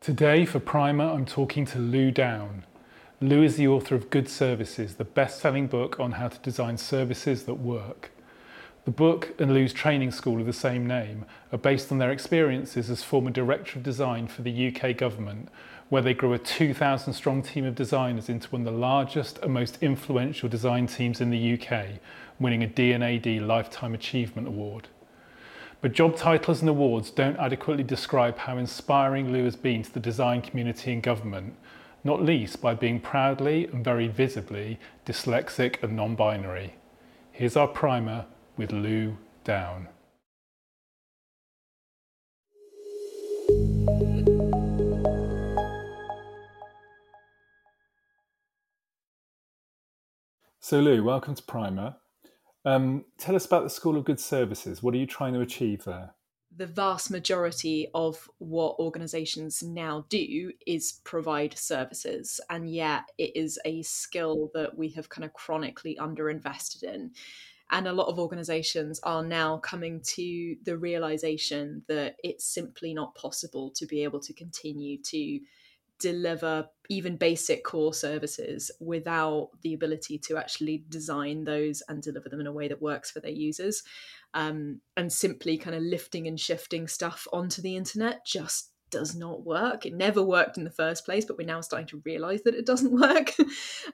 Today for Primer, I'm talking to Lou Downe. Lou is the author of Good Services, the best selling book on how to design services that work. The book and Lou's training school of the same name are based on their experiences as former Director of Design for the UK government, where they grew a 2,000 strong team of designers into one of the largest and most influential design teams in the UK, winning a D&AD Lifetime Achievement Award. But job titles and awards don't adequately describe how inspiring Lou has been to the design community and government, not least by being proudly and very visibly dyslexic and non binary. Here's our primer with Lou Downe. So, Lou, welcome to Primer. Um, tell us about the School of Good Services. What are you trying to achieve there? The vast majority of what organizations now do is provide services, and yet it is a skill that we have kind of chronically underinvested in. And a lot of organizations are now coming to the realization that it's simply not possible to be able to continue to deliver even basic core services without the ability to actually design those and deliver them in a way that works for their users. Um, and simply kind of lifting and shifting stuff onto the internet just does not work. It never worked in the first place, but we're now starting to realize that it doesn't work.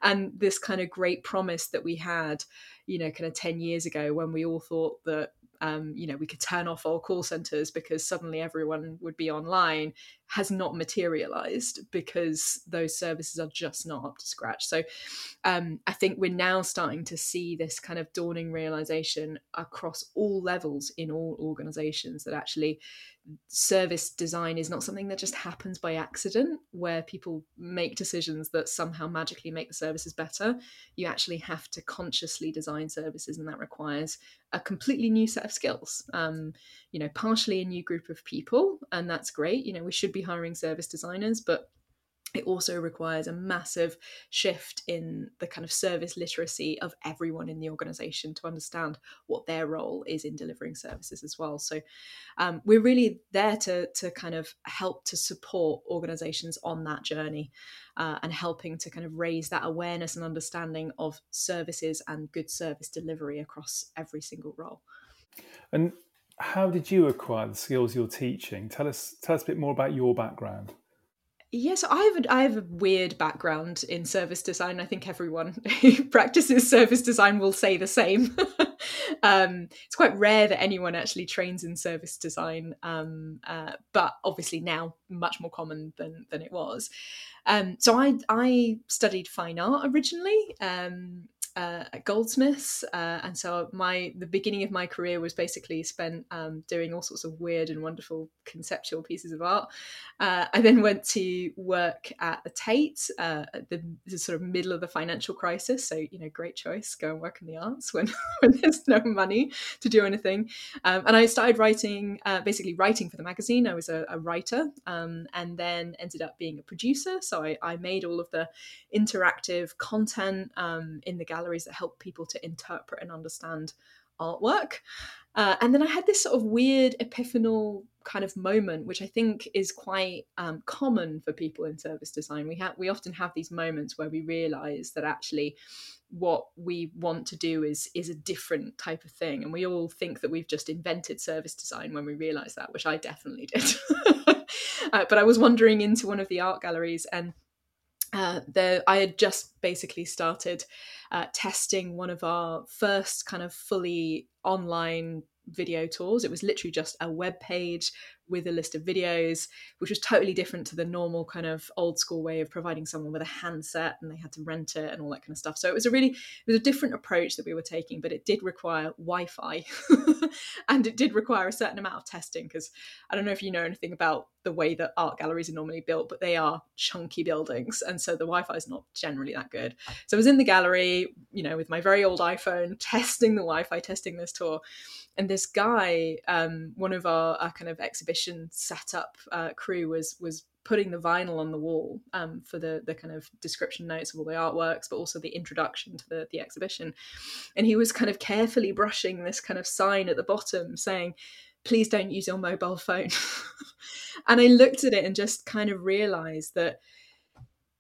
and this kind of great promise that we had, you know, kind of 10 years ago when we all thought that um, you know, we could turn off all call centers because suddenly everyone would be online has not materialized because those services are just not up to scratch. So um, I think we're now starting to see this kind of dawning realization across all levels in all organizations that actually service design is not something that just happens by accident where people make decisions that somehow magically make the services better. You actually have to consciously design services and that requires a completely new set of skills. Um, you know partially a new group of people and that's great. You know we should be hiring service designers but it also requires a massive shift in the kind of service literacy of everyone in the organization to understand what their role is in delivering services as well. So um, we're really there to, to kind of help to support organizations on that journey uh, and helping to kind of raise that awareness and understanding of services and good service delivery across every single role. And how did you acquire the skills you're teaching? Tell us, tell us a bit more about your background. Yes, I have a, I have a weird background in service design. I think everyone who practices service design will say the same. um, it's quite rare that anyone actually trains in service design, um, uh, but obviously now much more common than than it was. Um, so I I studied fine art originally. Um, uh, at Goldsmiths, uh, and so my the beginning of my career was basically spent um, doing all sorts of weird and wonderful conceptual pieces of art. Uh, I then went to work at the Tate uh, at the, the, sort of middle of the financial crisis. So you know, great choice, go and work in the arts when when there's no money to do anything. Um, and I started writing, uh, basically writing for the magazine. I was a, a writer, um, and then ended up being a producer. So I, I made all of the interactive content um, in the gallery galleries that help people to interpret and understand artwork. Uh, and then I had this sort of weird epiphanal kind of moment, which I think is quite um, common for people in service design. We have we often have these moments where we realise that actually what we want to do is is a different type of thing, and we all think that we've just invented service design when we realise that, which I definitely did. uh, but I was wandering into one of the art galleries and uh, there, I had just basically started uh, testing one of our first kind of fully online video tours. It was literally just a web page with a list of videos, which was totally different to the normal kind of old school way of providing someone with a handset and they had to rent it and all that kind of stuff. So it was a really it was a different approach that we were taking, but it did require Wi-Fi and it did require a certain amount of testing because I don't know if you know anything about the way that art galleries are normally built, but they are chunky buildings, and so the Wi-Fi is not generally that good. So I was in the gallery, you know, with my very old iPhone, testing the Wi-Fi, testing this tour, and this guy, um, one of our, our kind of exhibition exhibition setup uh, crew was was putting the vinyl on the wall um, for the the kind of description notes of all the artworks, but also the introduction to the, the exhibition. And he was kind of carefully brushing this kind of sign at the bottom saying, please don't use your mobile phone. and I looked at it and just kind of realized that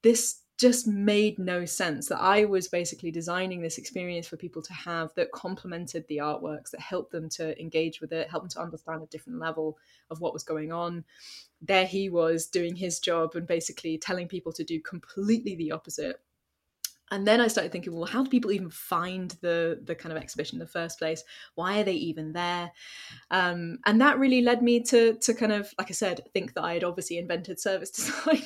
this just made no sense that I was basically designing this experience for people to have that complemented the artworks, that helped them to engage with it, helped them to understand a different level of what was going on. There he was doing his job and basically telling people to do completely the opposite and then I started thinking, well, how do people even find the the kind of exhibition in the first place? Why are they even there? Um, and that really led me to to kind of, like I said, think that I had obviously invented service design.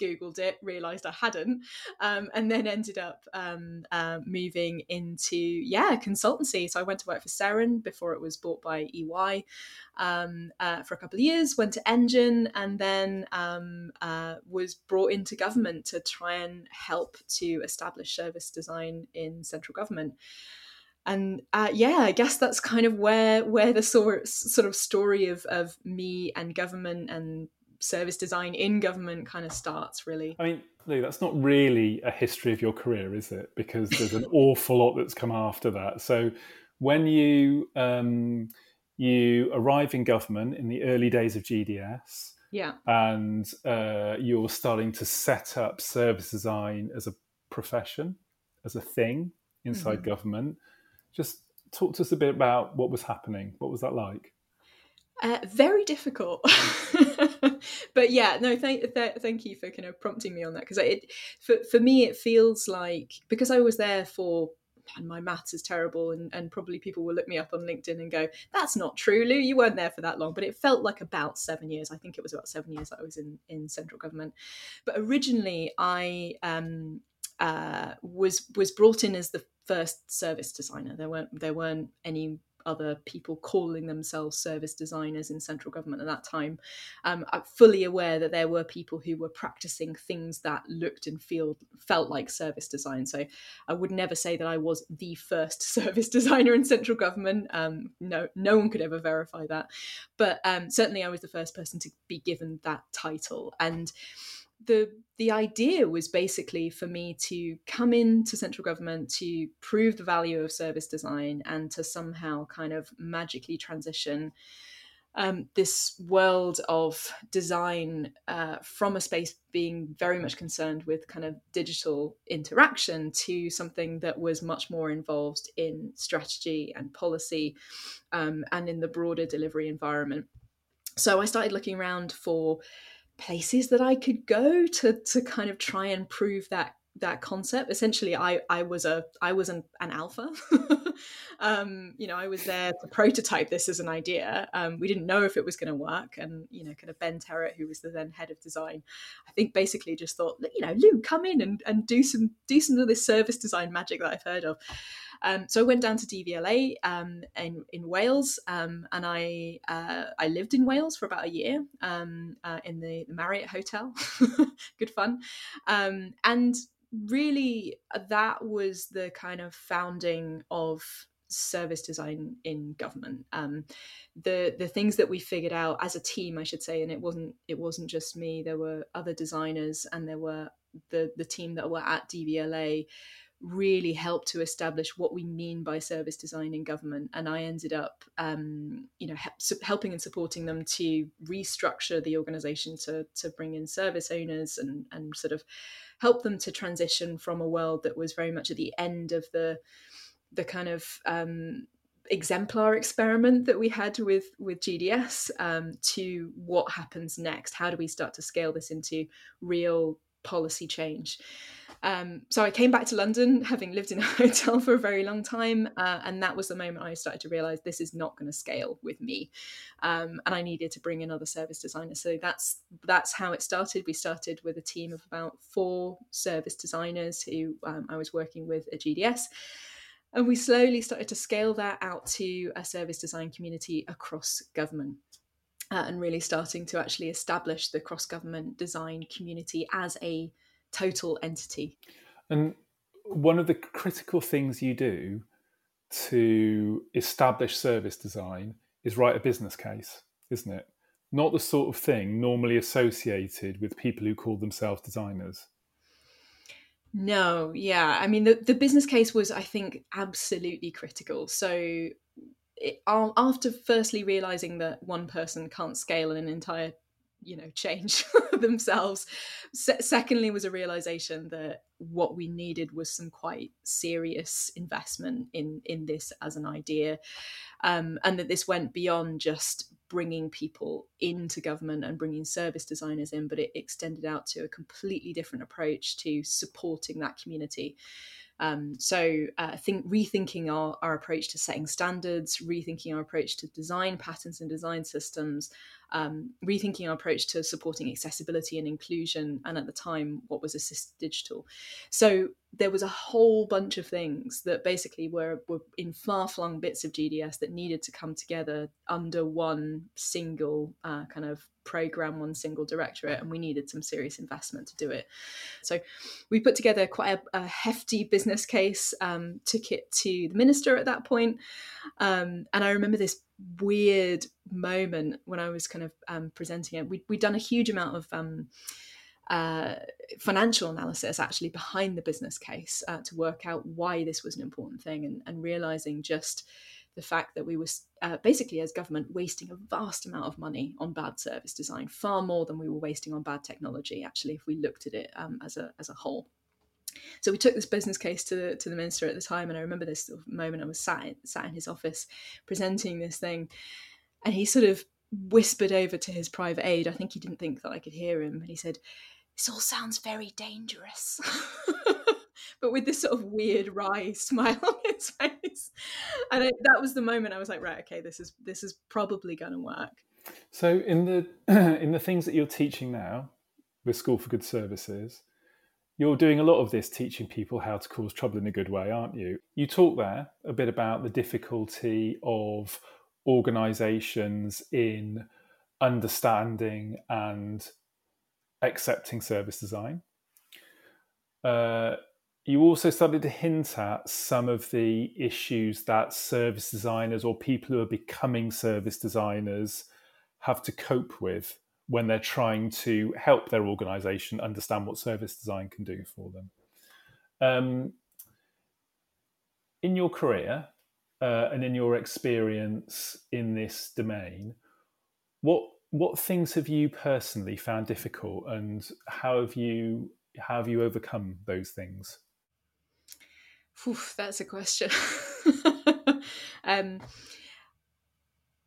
Googled it, realised I hadn't, um, and then ended up um, uh, moving into yeah consultancy. So I went to work for Seren before it was bought by EY um, uh, for a couple of years. Went to Engine, and then um, uh, was brought into government to try and help to establish service design in central government and uh, yeah, I guess that's kind of where where the sort sort of story of of me and government and service design in government kind of starts. Really, I mean, Lou, that's not really a history of your career, is it? Because there's an awful lot that's come after that. So when you um, you arrive in government in the early days of GDS, yeah, and uh, you're starting to set up service design as a profession, as a thing inside mm-hmm. government. Just talk to us a bit about what was happening. What was that like? Uh, very difficult, but yeah, no. Thank th- thank you for kind of prompting me on that because it for for me it feels like because I was there for and my maths is terrible and, and probably people will look me up on linkedin and go that's not true lou you weren't there for that long but it felt like about seven years i think it was about seven years that i was in in central government but originally i um uh, was was brought in as the first service designer. There weren't there weren't any other people calling themselves service designers in central government at that time. Um, I'm fully aware that there were people who were practicing things that looked and feel felt like service design. So I would never say that I was the first service designer in central government. Um, no, no one could ever verify that. But um, certainly, I was the first person to be given that title and the the idea was basically for me to come into central government to prove the value of service design and to somehow kind of magically transition um, this world of design uh, from a space being very much concerned with kind of digital interaction to something that was much more involved in strategy and policy um, and in the broader delivery environment. So I started looking around for places that I could go to to kind of try and prove that that concept. Essentially i i was a i was an, an alpha. Um you know i was there to prototype this as an idea. Um we didn't know if it was going to work and you know kind of ben terrett who was the then head of design i think basically just thought you know lou come in and and do some do some of this service design magic that i've heard of um, so I went down to DVLA um, in in Wales, um, and I uh, I lived in Wales for about a year um, uh, in the, Marriott Hotel. Good fun, um, and really that was the kind of founding of service design in government um, the the things that we figured out as a team i should say and it wasn't it wasn't just me there were other designers and there were the the team that were at dvla really helped to establish what we mean by service design in government. And I ended up, um, you know, helping and supporting them to restructure the organisation to to bring in service owners and and sort of help them to transition from a world that was very much at the end of the the kind of um, exemplar experiment that we had with with GDS um, to what happens next. How do we start to scale this into real policy change? Um, so I came back to London, having lived in a hotel for a very long time, uh, and that was the moment I started to realize this is not going to scale with me, um, and I needed to bring in other service designers. So that's that's how it started. We started with a team of about four service designers who um, I was working with at GDS. And we slowly started to scale that out to a service design community across government. Uh, and really starting to actually establish the cross government design community as a total entity. And one of the critical things you do to establish service design is write a business case, isn't it? Not the sort of thing normally associated with people who call themselves designers. No, yeah. I mean, the, the business case was, I think, absolutely critical. So it, after firstly realizing that one person can't scale an entire you know change themselves Se- secondly was a realization that what we needed was some quite serious investment in in this as an idea um, and that this went beyond just bringing people into government and bringing service designers in but it extended out to a completely different approach to supporting that community um, so uh, think rethinking our, our approach to setting standards, rethinking our approach to design patterns and design systems, um, rethinking our approach to supporting accessibility and inclusion, and at the time, what was assisted digital. So there was a whole bunch of things that basically were, were in far flung bits of GDS that needed to come together under one single uh, kind of program, one single directorate, and we needed some serious investment to do it. So we put together quite a, a hefty business case, um, took it to the minister at that point, um, and I remember this weird moment when I was kind of um, presenting it. We, we'd done a huge amount of um, uh, financial analysis actually behind the business case uh, to work out why this was an important thing and, and realizing just the fact that we were uh, basically as government wasting a vast amount of money on bad service design far more than we were wasting on bad technology actually if we looked at it um, as a as a whole so we took this business case to the, to the minister at the time, and I remember this moment. I was sat sat in his office presenting this thing, and he sort of whispered over to his private aide. I think he didn't think that I could hear him, and he said, "This all sounds very dangerous." but with this sort of weird wry smile on his face, and I, that was the moment I was like, "Right, okay, this is this is probably going to work." So in the in the things that you're teaching now with School for Good Services, you're doing a lot of this teaching people how to cause trouble in a good way, aren't you? You talk there a bit about the difficulty of organizations in understanding and accepting service design. Uh, you also started to hint at some of the issues that service designers or people who are becoming service designers have to cope with when they're trying to help their organization understand what service design can do for them. Um, in your career uh, and in your experience in this domain, what what things have you personally found difficult, and how have you how have you overcome those things? Oof, that's a question. um,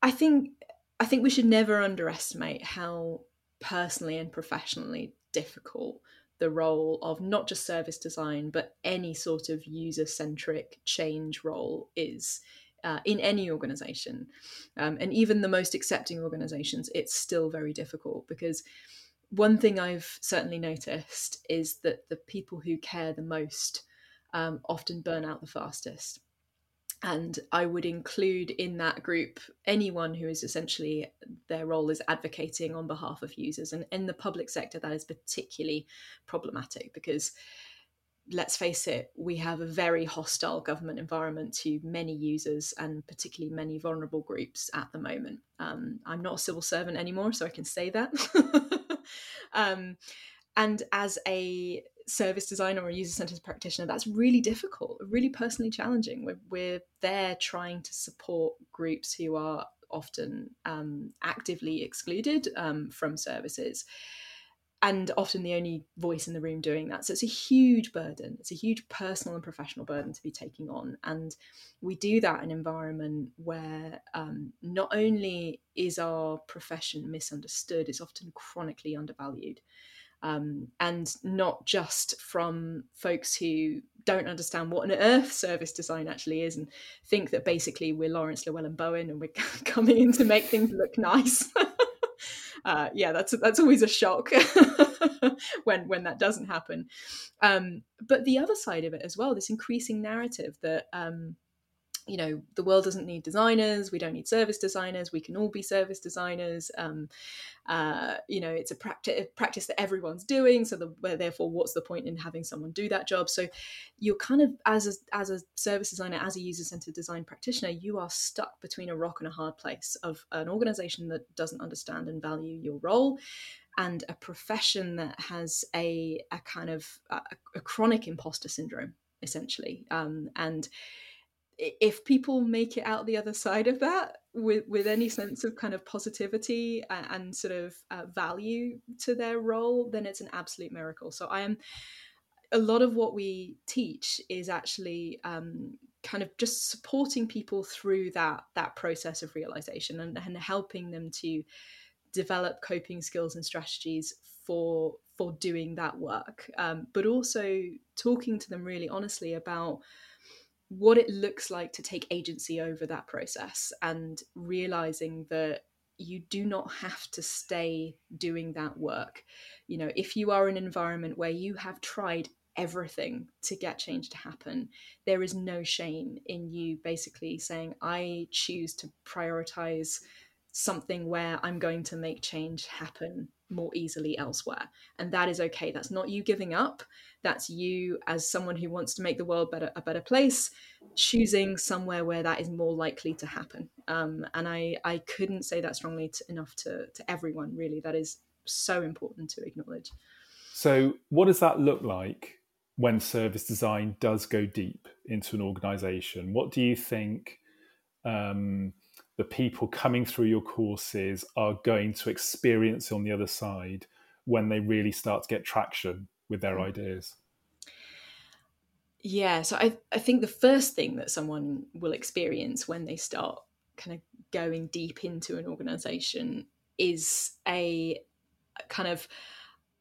I think I think we should never underestimate how personally and professionally difficult the role of not just service design, but any sort of user centric change role is. Uh, in any organization. Um, and even the most accepting organizations, it's still very difficult because one thing I've certainly noticed is that the people who care the most um, often burn out the fastest and I would include in that group anyone who is essentially their role is advocating on behalf of users. And in the public sector, that is particularly problematic because let's face it, we have a very hostile government environment to many users and particularly many vulnerable groups at the moment. Um, I'm not a civil servant anymore, so I can say that. um, and as a service designer or a user centered practitioner, that's really difficult, really personally challenging. We're, we're there trying to support groups who are often um, actively excluded um, from services. And often the only voice in the room doing that. So it's a huge burden. It's a huge personal and professional burden to be taking on. And we do that in an environment where um, not only is our profession misunderstood, it's often chronically undervalued um, and not just from folks who don't understand what on earth service design actually is and think that basically we're Laurence Llewelyn Bowen and we're coming in to make things look nice. uh, yeah, that's that's always a shock when when that doesn't happen. Um, but the other side of it as well, this increasing narrative that um, you know the world doesn't need designers we don't need service designers we can all be service designers um, uh, you know it's a practice practice that everyone's doing so the, therefore what's the point in having someone do that job? So you're kind of as a, as a service designer as a user-centered design practitioner you are stuck between a rock and a hard place of an organization that doesn't understand and value your role and a profession that has a, a kind of a, a chronic imposter syndrome essentially. Um, and if people make it out the other side of that with with any sense of kind of positivity and, and sort of uh, value to their role, then it's an absolute miracle. So I am a lot of what we teach is actually um, kind of just supporting people through that that process of realization and, and helping them to develop coping skills and strategies for for doing that work um, but also talking to them really honestly about what it looks like to take agency over that process and realizing that you do not have to stay doing that work. You know, if you are in an environment where you have tried everything to get change to happen, there is no shame in you basically saying, I choose to prioritize something where I'm going to make change happen more easily elsewhere. And that is okay. That's not you giving up. That's you, as someone who wants to make the world better, a better place, choosing somewhere where that is more likely to happen. Um, and I, I couldn't say that strongly to, enough to, to everyone, really. That is so important to acknowledge. So, what does that look like when service design does go deep into an organization? What do you think? Um, the people coming through your courses are going to experience on the other side when they really start to get traction with their mm. ideas? Yeah, so I, I think the first thing that someone will experience when they start kind of going deep into an organization is a kind of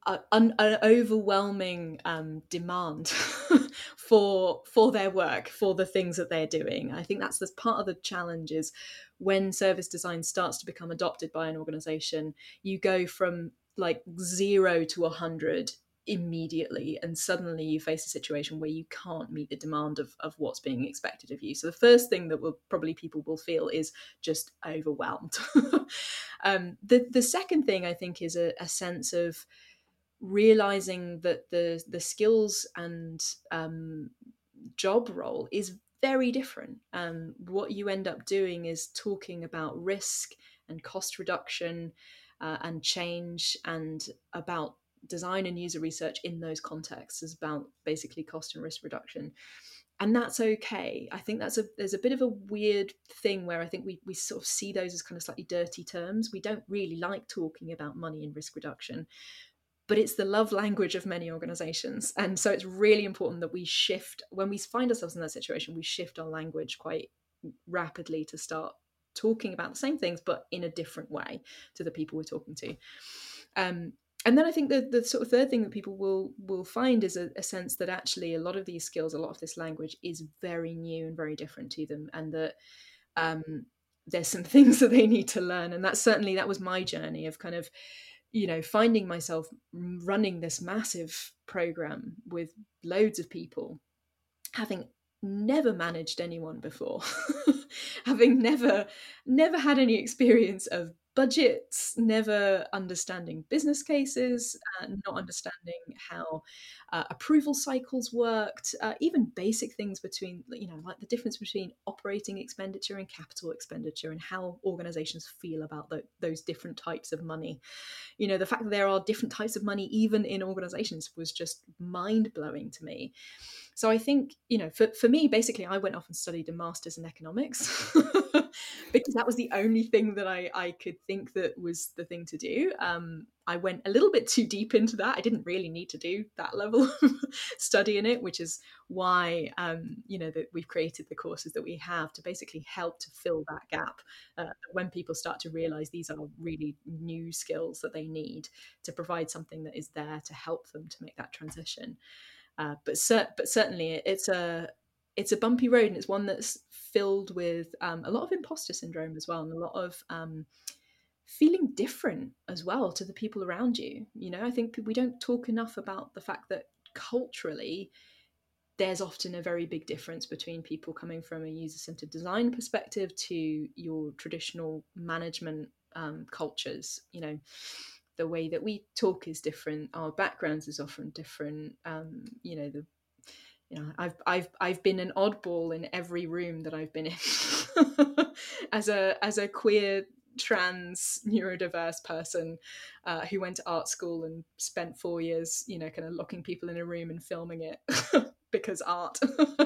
an, an overwhelming um, demand for for their work, for the things that they're doing. I think that's the part of the challenge is when service design starts to become adopted by an organization, you go from like zero to a hundred immediately and suddenly you face a situation where you can't meet the demand of, of what's being expected of you so the first thing that will probably people will feel is just overwhelmed um, the, the second thing i think is a, a sense of realizing that the the skills and um, job role is very different. Um, what you end up doing is talking about risk and cost reduction uh, and change and about design and user research in those contexts is about basically cost and risk reduction. And that's okay. I think that's a there's a bit of a weird thing where i think we, we sort of see those as kind of slightly dirty terms. We don't really like talking about money and risk reduction but it's the love language of many organizations. And so it's really important that we shift, when we find ourselves in that situation, we shift our language quite rapidly to start talking about the same things, but in a different way to the people we're talking to. Um, and then I think the, the sort of third thing that people will will find is a, a, sense that actually a lot of these skills, a lot of this language is very new and very different to them, and that um, there's some things that they need to learn. And that's certainly that was my journey of kind of you know finding myself running this massive program with loads of people having never managed anyone before having never never had any experience of budgets, never understanding business cases, uh, not understanding how uh, approval cycles worked, uh, even basic things between, you know, like the difference between operating expenditure and capital expenditure and how organizations feel about the, those different types of money. You know, the fact that there are different types of money even in organizations was just mind blowing to me. So I think, you know, for, for me, basically, I went off and studied a master's in economics because that was the only thing that I, I could think that was the thing to do. Um, I went a little bit too deep into that. I didn't really need to do that level of study in it, which is why, um, you know, that we've created the courses that we have to basically help to fill that gap. Uh, when people start to realize these are really new skills that they need to provide something that is there to help them to make that transition. Uh, but cer- but certainly it's a it's a bumpy road and it's one that's filled with um, a lot of imposter syndrome as well and a lot of um, feeling different as well to the people around you. You know, I think we don't talk enough about the fact that culturally there's often a very big difference between people coming from a user centered design perspective to your traditional management um, cultures. You know, the way that we talk is different our backgrounds is often different um, you know the you know I've I've I've been an oddball in every room that I've been in as a as a queer trans neurodiverse person uh, who went to art school and spent four years you know kind of locking people in a room and filming it because art.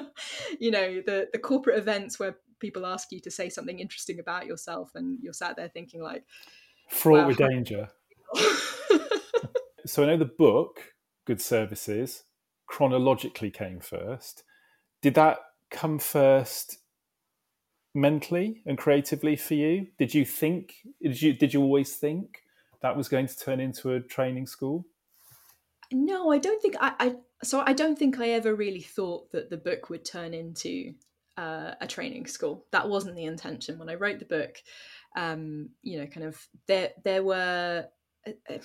you know, the the corporate events where people ask you to say something interesting about yourself, and you're sat there thinking like, fraught wow. with danger. so I know the book, Good Services, chronologically came first. Did that come first mentally and creatively for you? Did you think did you did you always think that was going to turn into a training school? No, I don't think I, I so I don't think I ever really thought that the book would turn into uh, a training school. That wasn't the intention when I wrote the book. Um, you know, kind of there there were uh, uh,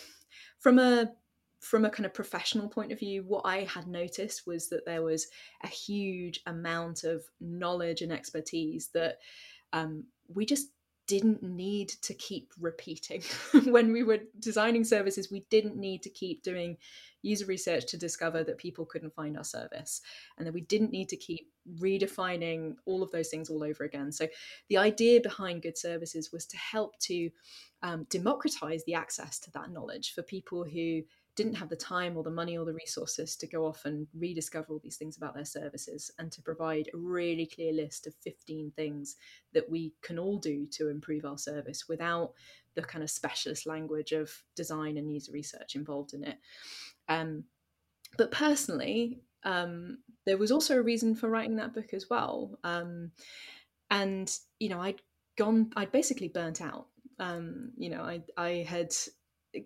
from a from a kind of professional point of view, what I had noticed was that there was a huge amount of knowledge and expertise that um, we just didn't need to keep repeating. When we were designing services we didn't need to keep doing user research to discover that people couldn't find our service and that we didn't need to keep redefining all of those things all over again. So the idea behind good services was to help to um, democratize the access to that knowledge for people who didn't have the time or the money or the resources to go off and rediscover all these things about their services and to provide a really clear list of 15 things that we can all do to improve our service without the kind of specialist language of design and user research involved in it. Um, but personally, um, there was also a reason for writing that book as well. Um, and, you know, I'd gone, I'd basically burnt out. Um, you know, I, I had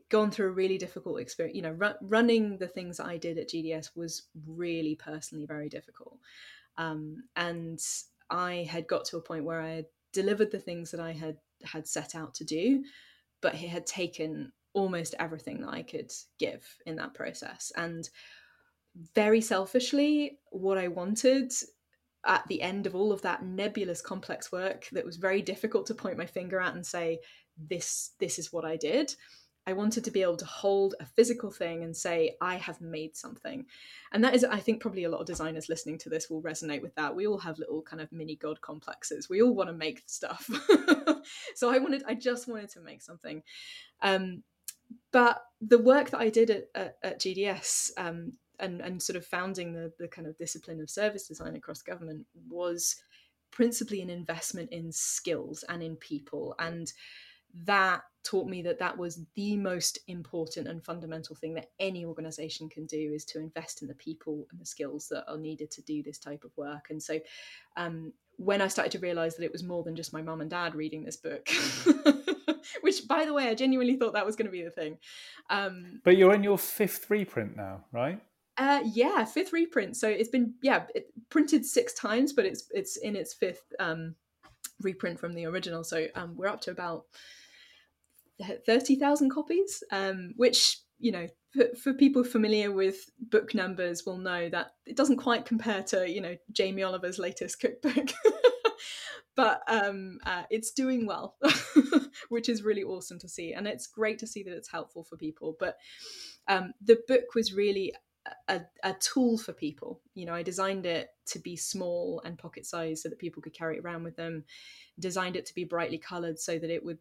gone through a really difficult experience. You know, ru- running the things that I did at GDS was really personally very difficult. Um, and I had got to a point where I had delivered the things that I had had set out to do, but it had taken almost everything that I could give in that process. And very selfishly, what I wanted at the end of all of that nebulous complex work that was very difficult to point my finger at and say this this is what I did I wanted to be able to hold a physical thing and say, I have made something. And that is, I think, probably a lot of designers listening to this will resonate with that. We all have little kind of mini God complexes. We all want to make stuff. so I wanted, I just wanted to make something. Um, but the work that I did at, at, at GDS um, and, and sort of founding the, the kind of discipline of service design across government was principally an investment in skills and in people. And that taught me that that was the most important and fundamental thing that any organization can do is to invest in the people and the skills that are needed to do this type of work. And so um, when i started to realize that it was more than just my mum and dad reading this book which by the way i genuinely thought that was going to be the thing. Um, but you're in your fifth reprint now right? Uh, yeah fifth reprint. So it's been yeah it printed six times but it's it's in its fifth um, reprint from the original. So um, we're up to about 30,000 copies, um, which, you know, for, for, people familiar with book numbers will know that it doesn't quite compare to, you know, Jamie Oliver's latest cookbook. but um, uh, it's doing well, which is really awesome to see. And it's great to see that it's helpful for people. But um, the book was really a, a, tool for people. You know, I designed it to be small and pocket sized so that people could carry it around with them. Designed it to be brightly coloured so that it would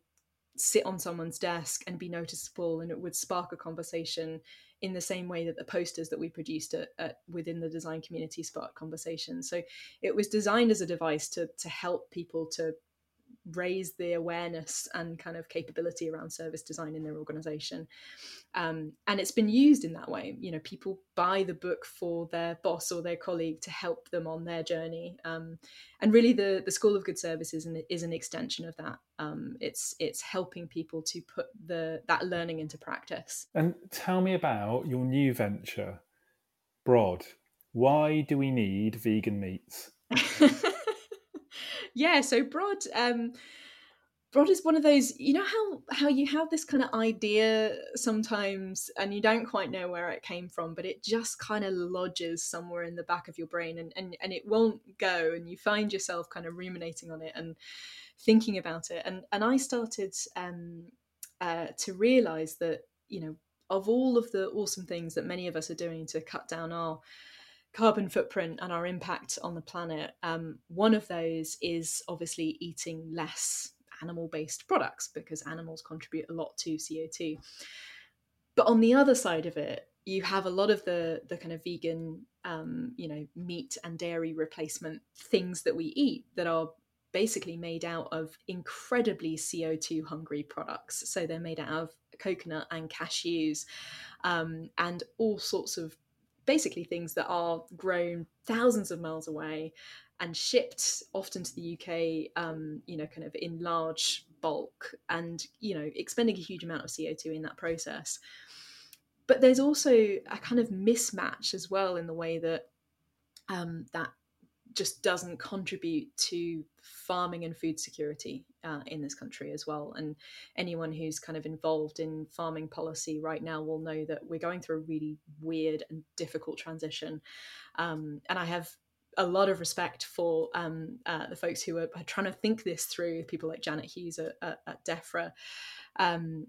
sit on someone's desk and be noticeable and it would spark a conversation in the same way that the posters that we produced at, at, within the design community spark conversations. So it was designed as a device to to help people to raise the awareness and kind of capability around service design in their organization. Um, and it's been used in that way. You know people buy the book for their boss or their colleague to help them on their journey. Um, and really the the school of good services is, is an extension of that. Um, it's it's helping people to put the that learning into practice. And tell me about your new venture Brod. Why do we need vegan meats yeah, so Brod. um, Brod is one of those. You know how how you have this kind of idea sometimes, and you don't quite know where it came from, but it just kind of lodges somewhere in the back of your brain, and and and it won't go, and you find yourself kind of ruminating on it and thinking about it, and and I started um, uh, to realize that you know of all of the awesome things that many of us are doing to cut down our carbon footprint and our impact on the planet, um, one of those is obviously eating less animal based products because animals contribute a lot to CO2. But on the other side of it, you have a lot of the the kind of vegan, um, you know, meat and dairy replacement things that we eat that are basically made out of incredibly CO2 hungry products. So they're made out of coconut and cashews um, and all sorts of basically things that are grown thousands of miles away and shipped often to the UK, um, you know, kind of in large bulk and, you know, expending a huge amount of CO2 in that process. But there's also a kind of mismatch as well in the way that um, that just doesn't contribute to farming and food security uh, in this country as well. And anyone who's kind of involved in farming policy right now will know that we're going through a really weird and difficult transition. Um, and I have a lot of respect for um, uh, the folks who are, are, trying to think this through, people like Janet Hughes at, at, at DEFRA. Um,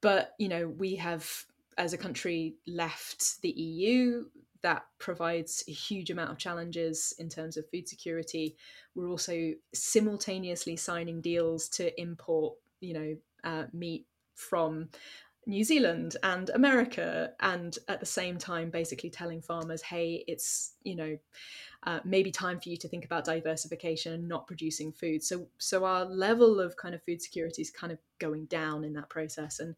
but, you know, we have as a country left the EU that provides a huge amount of challenges in terms of food security. We're also simultaneously signing deals to import, you know, uh, meat from New Zealand and America, and at the same time, basically telling farmers, hey, it's you know uh, maybe time for you to think about diversification and not producing food. So so our level of kind of food security is kind of going down in that process, and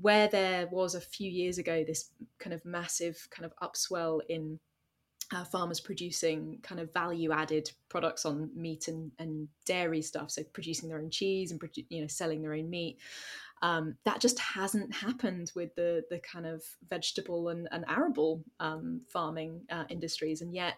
where there was a few years ago this kind of massive kind of upswell in uh, farmers producing kind of value added products on meat and, and dairy stuff so producing their own cheese and you know selling their own meat. Um, that just hasn't happened with the the kind of vegetable and, and arable um, farming uh, industries and yet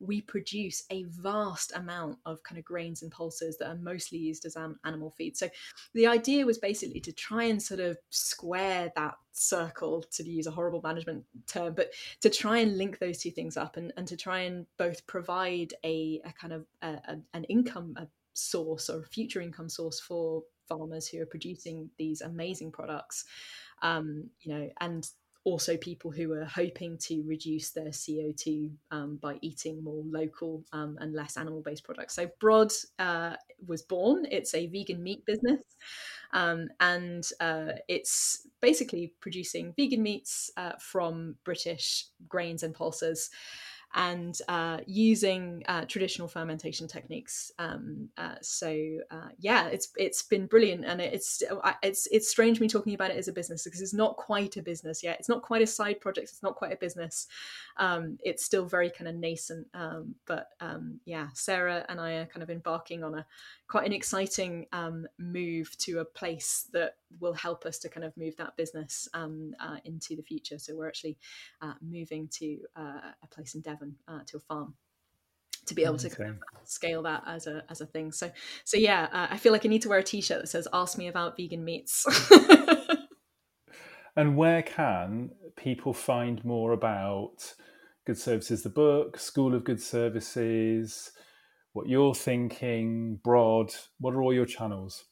we produce a vast amount of kind of grains and pulses that are mostly used as animal feed. So the idea was basically to try and sort of square that circle, to use a horrible management term, but to try and link those two things up and, and to try and both provide a, a kind of a, a, an income source or a future income source for farmers who are producing these amazing products um, you know and also people who are hoping to reduce their CO2 um, by eating more local um, and less animal based products. So, Brod uh, was born, it's a vegan meat business. Um, and uh, it's basically producing vegan meats uh, from British grains and pulses and uh, using uh, traditional fermentation techniques. Um, uh, so uh, yeah, it's it's been brilliant, and it's it's it's strange me talking about it as a business because it's not quite a business yet. It's not quite a side project. It's not quite a business. Um, it's still very kind of nascent. Um, but um, yeah, Sarah and I are kind of embarking on a quite an exciting um, move to a place that will help us to kind of move that business um, uh, into the future. So we're actually uh, moving to uh, a place in Devon uh, to a farm to be able to kind of scale that as a as a thing. So so yeah, uh, I feel like I need to wear a t-shirt that says "Ask me about vegan meats." and where can people find more about Good Services, the book, School of Good Services? what you're thinking, Brod? What are all your channels?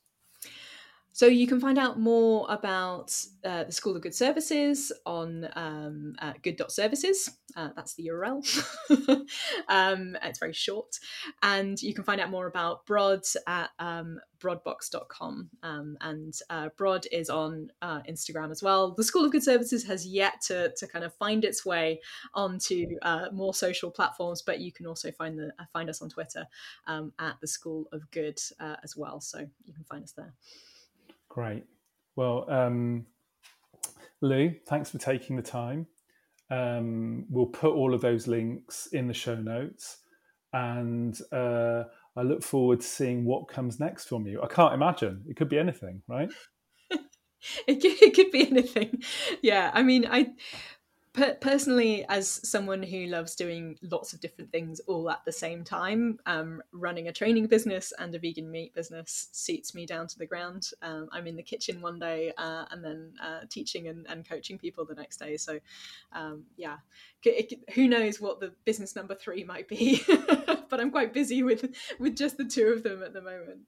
So you can find out more about uh, the School of Good Services on um, uh, good.services. Uh, that's the URL. um, it's very short. And you can find out more about Brod at um, brodbox.com. Um, and uh, Brod is on uh, Instagram as well. The School of Good Services has yet to, to kind of find its way onto uh, more social platforms, but you can also find, the, uh, find us on Twitter um, at the School of Good as well. So you can find us there. Great. Well, um, Lou, thanks for taking the time. Um, we'll put all of those links in the show notes, and uh, I look forward to seeing what comes next from you. I can't imagine; it could be anything, right? it, could, it could be anything. Yeah, I mean, I per- personally, as someone who loves doing lots of different things all at the same time, um, running a training business and a vegan meat business suits me down to the ground. Um, I'm in the kitchen one day uh, and then uh, teaching and, and, coaching people the next day. So, um, yeah, it, it, who knows what the business number three might be, but I'm quite busy with with just the two of them at the moment.